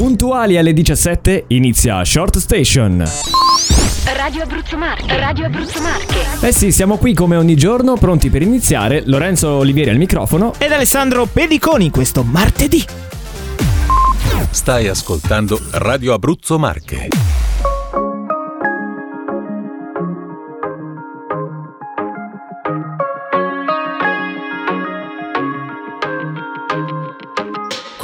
Puntuali alle 17 inizia Short Station. Radio Abruzzo Marche, Radio Abruzzo Marche. Eh sì, siamo qui come ogni giorno, pronti per iniziare. Lorenzo Olivieri al microfono. Ed Alessandro Pediconi questo martedì. Stai ascoltando Radio Abruzzo Marche.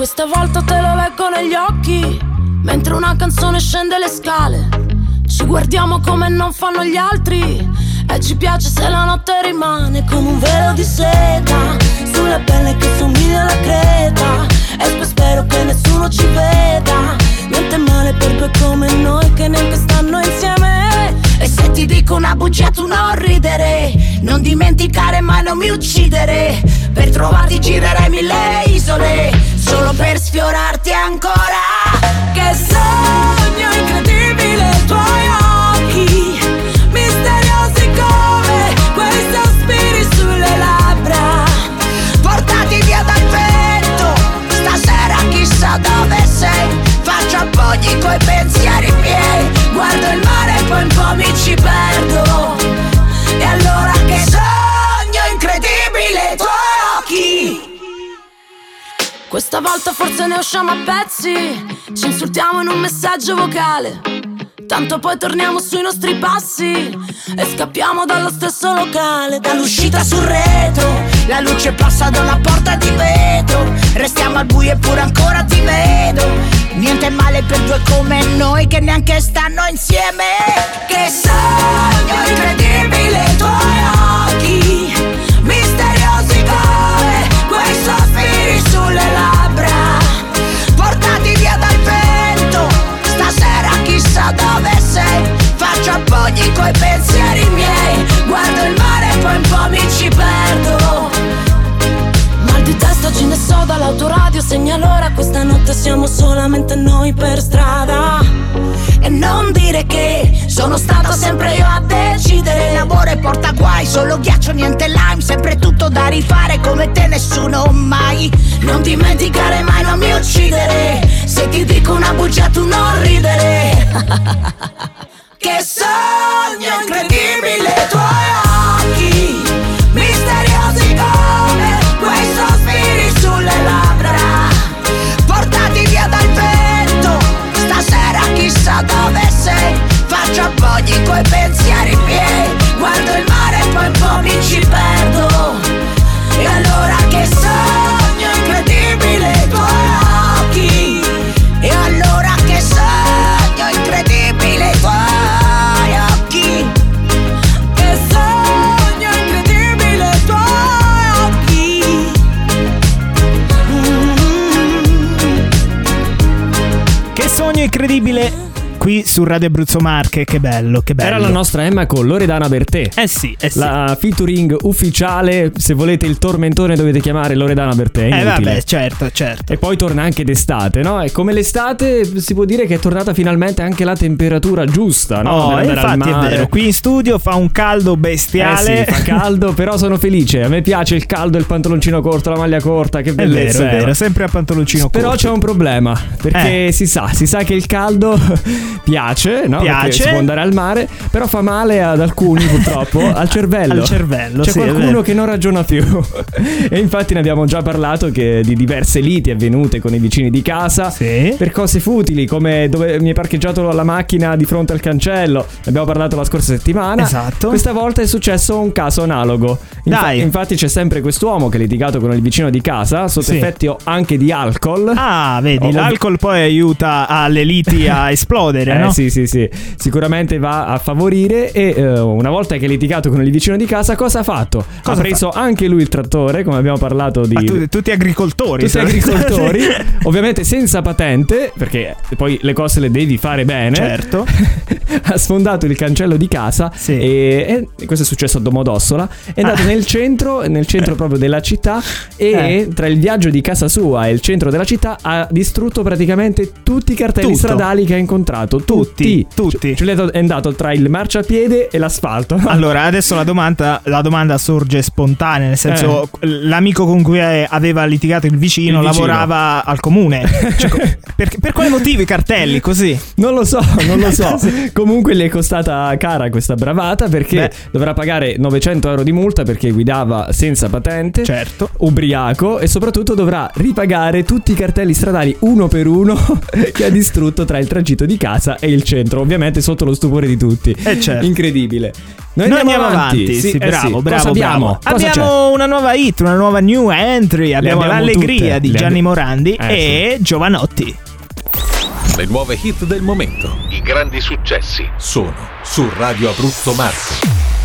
Questa volta te lo leggo negli occhi, mentre una canzone scende le scale. Ci guardiamo come non fanno gli altri, e ci piace se la notte rimane come un velo di seta, sulla pelle che somiglia alla creta. E poi spero che nessuno ci veda, niente male per due come noi che neanche stanno insieme. E se ti dico una bugia tu non ridere Non dimenticare mai non mi uccidere Per trovarti girerei mille isole questa volta forse ne usciamo a pezzi, ci insultiamo in un messaggio vocale. Tanto poi torniamo sui nostri passi e scappiamo dallo stesso locale. Dall'uscita sul retro, la luce passa da una porta di vetro. Restiamo al buio eppure ancora ti vedo. Niente male per due come noi che neanche stanno insieme. Che sogno incredibile i niente lime Sempre tutto da rifare come te nessuno mai. Non dimenticare mai, non mi uccidere. Se ti dico una bugia tu non ridere sogno incredibile qui su Radio Abruzzo Marche, che bello, che bello. Era la nostra Emma con Loredana Bertè. Eh sì, eh sì. La featuring ufficiale, se volete il tormentone dovete chiamare Loredana Bertè. eh vabbè, certo, certo. E poi torna anche d'estate, no? E come l'estate si può dire che è tornata finalmente anche la temperatura giusta, no? Oh, infatti è vero, qui in studio fa un caldo Eh bestiale. sì, fa caldo, però sono felice. A me piace il caldo, il pantaloncino corto, la maglia corta, che È bellezza. vero, è eh. vero, sempre a pantaloncino Però corto. c'è un problema, perché Eh. si sa, si sa che il caldo piace, no? Perché Piace. si può andare al mare, però fa male ad alcuni purtroppo, al cervello. Al cervello, C'è sì, qualcuno che non ragiona più. e infatti ne abbiamo già parlato che di diverse liti avvenute con i vicini di casa. Sì. Per cose futili, come dove mi è parcheggiato la macchina di fronte al cancello. Ne abbiamo parlato la scorsa settimana. Esatto. Questa volta è successo un caso analogo. Infa- Dai. Infatti c'è sempre quest'uomo che ha litigato con il vicino di casa, sotto Sì. effetti anche di alcol. Ah, vedi, Oh, l'alcol poi aiuta alle liti a esplodere, Eh no? sì, sì, sì. Sicuramente va a favorire. E eh, una volta che ha litigato con il vicino di casa, cosa ha fatto? Cosa ha preso anche lui il trattore, come abbiamo parlato di. Ma tu- tutti agricoltori. tutti agricoltori, ovviamente senza patente, perché poi le cose le devi fare bene. Certo. ha sfondato il cancello di casa Sì. e, e questo è successo a Domodossola. È andato Ah. nel centro, nel centro proprio della città e Eh. tra il viaggio di casa sua e il centro della città ha distrutto praticamente tutti i cartelli Tutto. stradali che ha incontrato. Dato tutti. Tutti. Ce li è dato tra il marciapiede e l'asfalto. Allora, adesso la domanda, la domanda sorge spontanea, nel senso, l'amico con cui eh, aveva litigato il vicino, Il vicino. lavorava al comune. Cioè, per, per quale motivo i cartelli così? Non lo so, non lo so. Comunque le è costata cara questa bravata perché Beh. dovrà pagare 900 euro di multa perché guidava senza patente. Certo. Ubriaco e soprattutto dovrà ripagare tutti i cartelli stradali uno per uno che ha distrutto tra il tragitto di casa e il centro, ovviamente sotto lo stupore di tutti. Eh, certo. Incredibile. Noi, Noi andiamo avanti, Sì, sì, eh bravo, sì. bravo, Cosa abbiamo? bravo. Cosa abbiamo una nuova hit, una nuova new entry. Abbiamo abbiamo l'allegria tutte. di Le Gianni Morandi Eh, e Giovanotti. Le nuove hit del momento. I grandi successi. Sono su Radio Abruzzo Marche.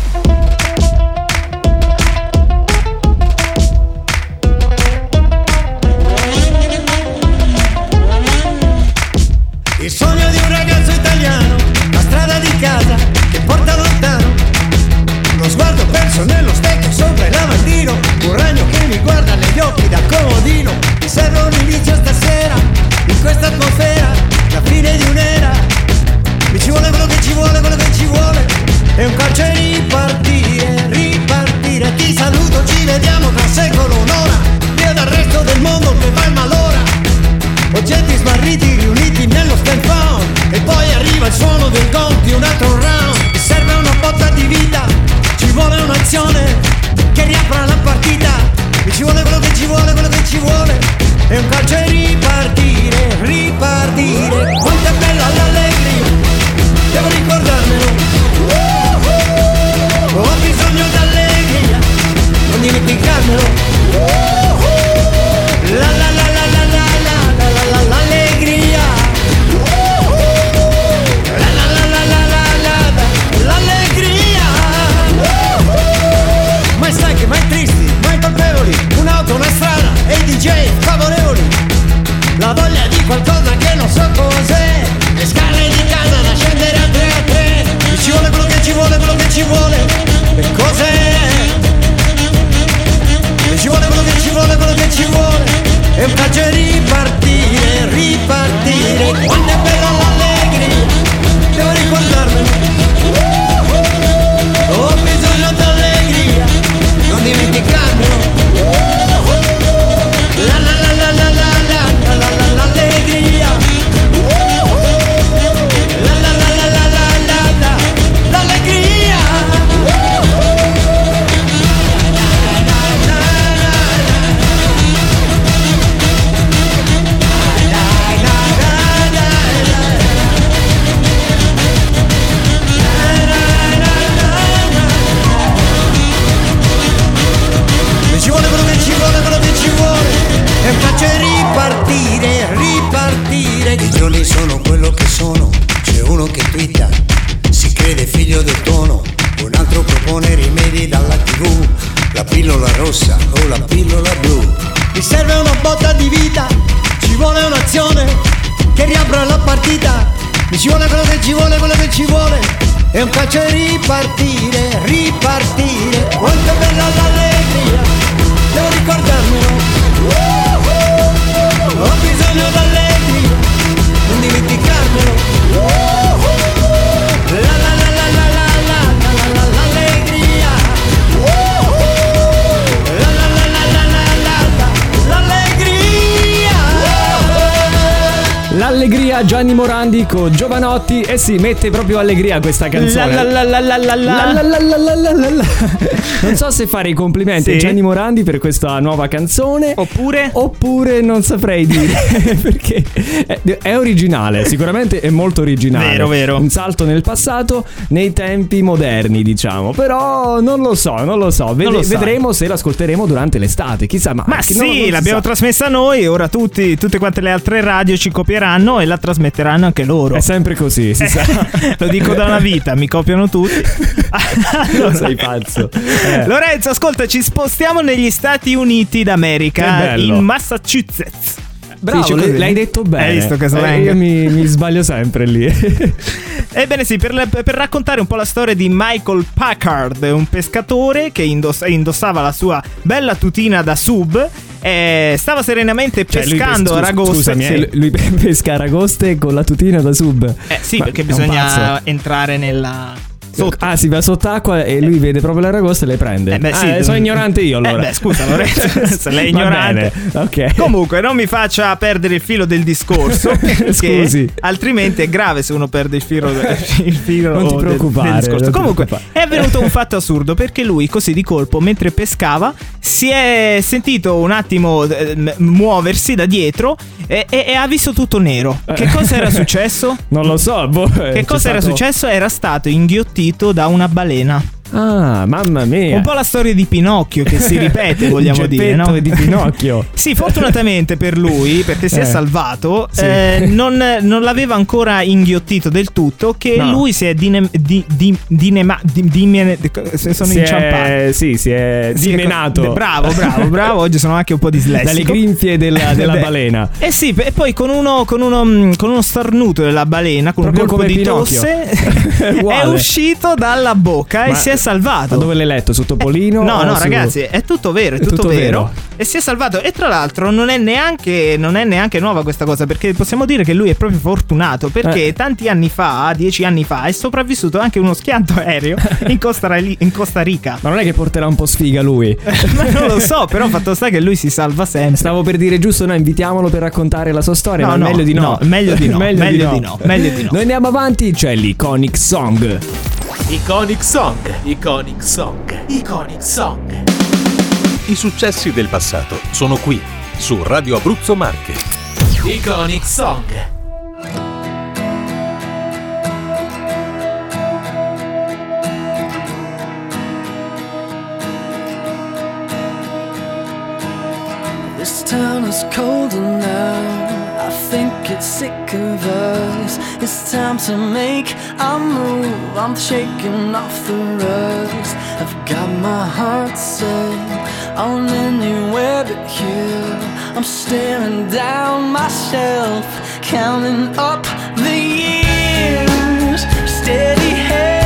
Partita. Mi ci vuole quello che ci vuole, quello che ci vuole. È un calcio e ripartire, ripartire. Quanto è bella l'allegria. Devo ricordarmelo. Ho bisogno d'allegria. Non dimenticarmelo L'allegria Gianni Morandi con Giovanotti e si mette proprio allegria questa canzone. Non so se fare i complimenti a Gianni Morandi per questa nuova canzone. Oppure? Oppure non saprei dire perché è, originale, sicuramente è molto originale. Vero, vero. Un salto nel passato nei tempi moderni, diciamo. Però non lo so, non lo so. Non lo vedremo se l'ascolteremo durante l'estate. Chissà, ma Ma sì, non- non si l'abbiamo sa. trasmessa noi, ora tutti, tutte quante le altre radio ci copieranno e la trasmetteranno anche loro. È sempre così, si sa. Lo dico da una vita, mi copiano tutti. Allora- Sei pazzo. Eh. Lorenzo, ascolta, ci spostiamo negli Stati Uniti d'America, in Massachusetts. Bravo, così. l'hai detto bene. Hai visto che Eh, slang? io mi, mi sbaglio sempre lì. Ebbene sì, per, per raccontare un po' la storia di Michael Packard, un pescatore che indoss- indossava la sua bella tutina da sub, eh, stava serenamente Cioè, pescando pes- aragoste. Scusami, Sì. eh, lui pesca aragoste con la tutina da sub. Eh, sì, Ma perché bisogna entrare nella... Sotto. Ah, si va sott'acqua e lui vede proprio l'aragosta e le prende. Eh, beh, sì. Ah, sono ignorante io allora. Eh, beh, scusa, Lorenzo, se lei è ignorante. bene, Ok. Comunque, non mi faccia perdere il filo del discorso. Scusi. Altrimenti è grave se uno perde il filo, il filo Non ti del- preoccupare, del discorso. non ti Comunque, è avvenuto un fatto assurdo perché lui, così di colpo, mentre pescava, si è sentito un attimo eh, muoversi da dietro e, e- e ha visto tutto nero. Che cosa era successo? Non lo so. boh, eh, Che cosa era stato- successo? Era stato inghiottito da una balena. Ah, mamma mia. Un po' la storia di Pinocchio che si ripete, vogliamo dire, no? geppetto di Pinocchio. Sì, fortunatamente per lui, perché si è Eh. salvato, Sì. eh, non, non l'aveva ancora inghiottito del tutto. Che No. lui si è dinem- di, di, dinema- di- dimene- se sono Si inciampato. è, sì, si è Sì, dimenato. ecco, Bravo, bravo, bravo. Oggi sono anche un po' dislessico. Dalle grinfie della, della balena. Eh sì, e poi con uno, con uno, con uno starnuto della balena, con Proprio un colpo di Pinocchio. tosse, è uscito dalla bocca e Ma- si è salvato. Ma dove l'hai letto? Su Topolino? No, o no, su- ragazzi, è tutto vero, è tutto, tutto vero. vero. E si è salvato. E tra l'altro non è neanche, non è neanche nuova questa cosa, perché possiamo dire che lui è proprio fortunato, perché Eh. tanti anni fa, dieci anni fa, è sopravvissuto anche uno schianto aereo in Costa, in Costa Rica. Ma non è che porterà un po' sfiga lui. Ma non lo so, però fatto sta che lui si salva sempre. Stavo per dire giusto, no, invitiamolo per raccontare la sua storia, No, ma no, meglio di no. no, meglio di no, meglio di no, meglio di no. Noi andiamo avanti, c'è l'Iconic Song. Iconic Song, Iconic Song, Iconic Song. I successi del passato sono qui, su Radio Abruzzo Marche. Iconic Song. This town is colder now. I think it's sick of us. It's time to make a move. I'm shaking off the rust. I've got my heart set on anywhere but here. I'm staring down myself, counting up the years. Steady hands,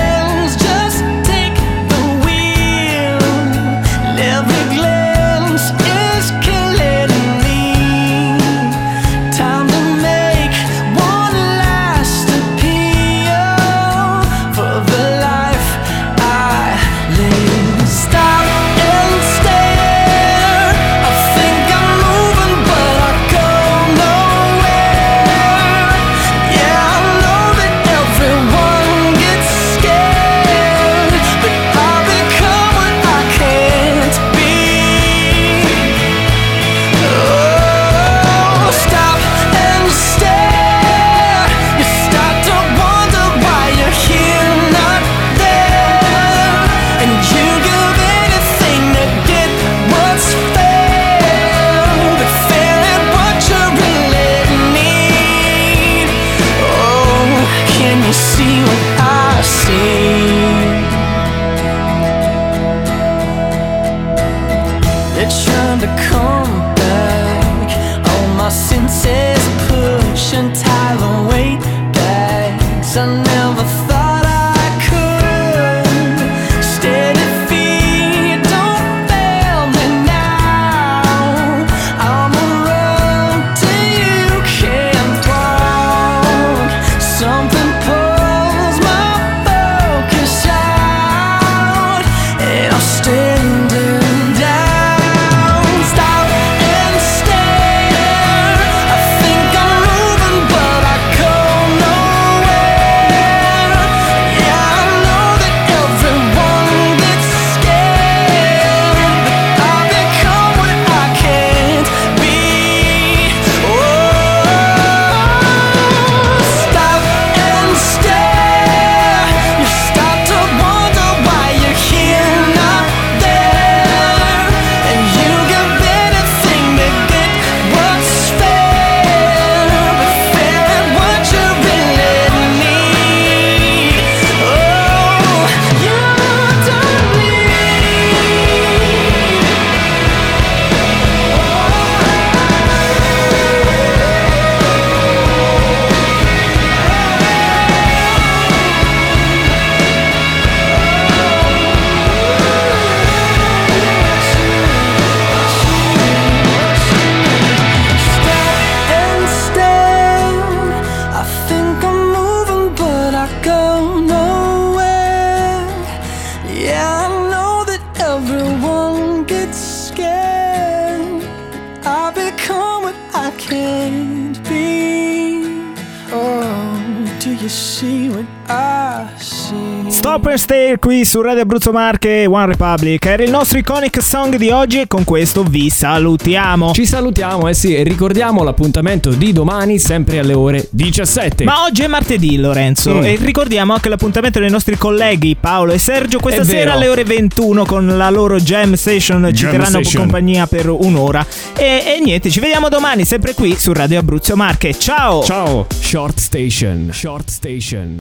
and Stay qui su Radio Abruzzo Marche One Republic. Era il nostro iconic song di oggi e con questo vi salutiamo. Ci salutiamo, eh sì, e ricordiamo l'appuntamento di domani sempre alle ore 17. Ma oggi è martedì, Lorenzo, Mm. e ricordiamo anche l'appuntamento dei nostri colleghi Paolo e Sergio questa È sera vero. alle ore 21 con la loro Jam Station. Ci Jam terranno Session. compagnia per un'ora. E, e niente, ci vediamo domani sempre qui su Radio Abruzzo Marche. Ciao! Ciao, Short Station. Short Station.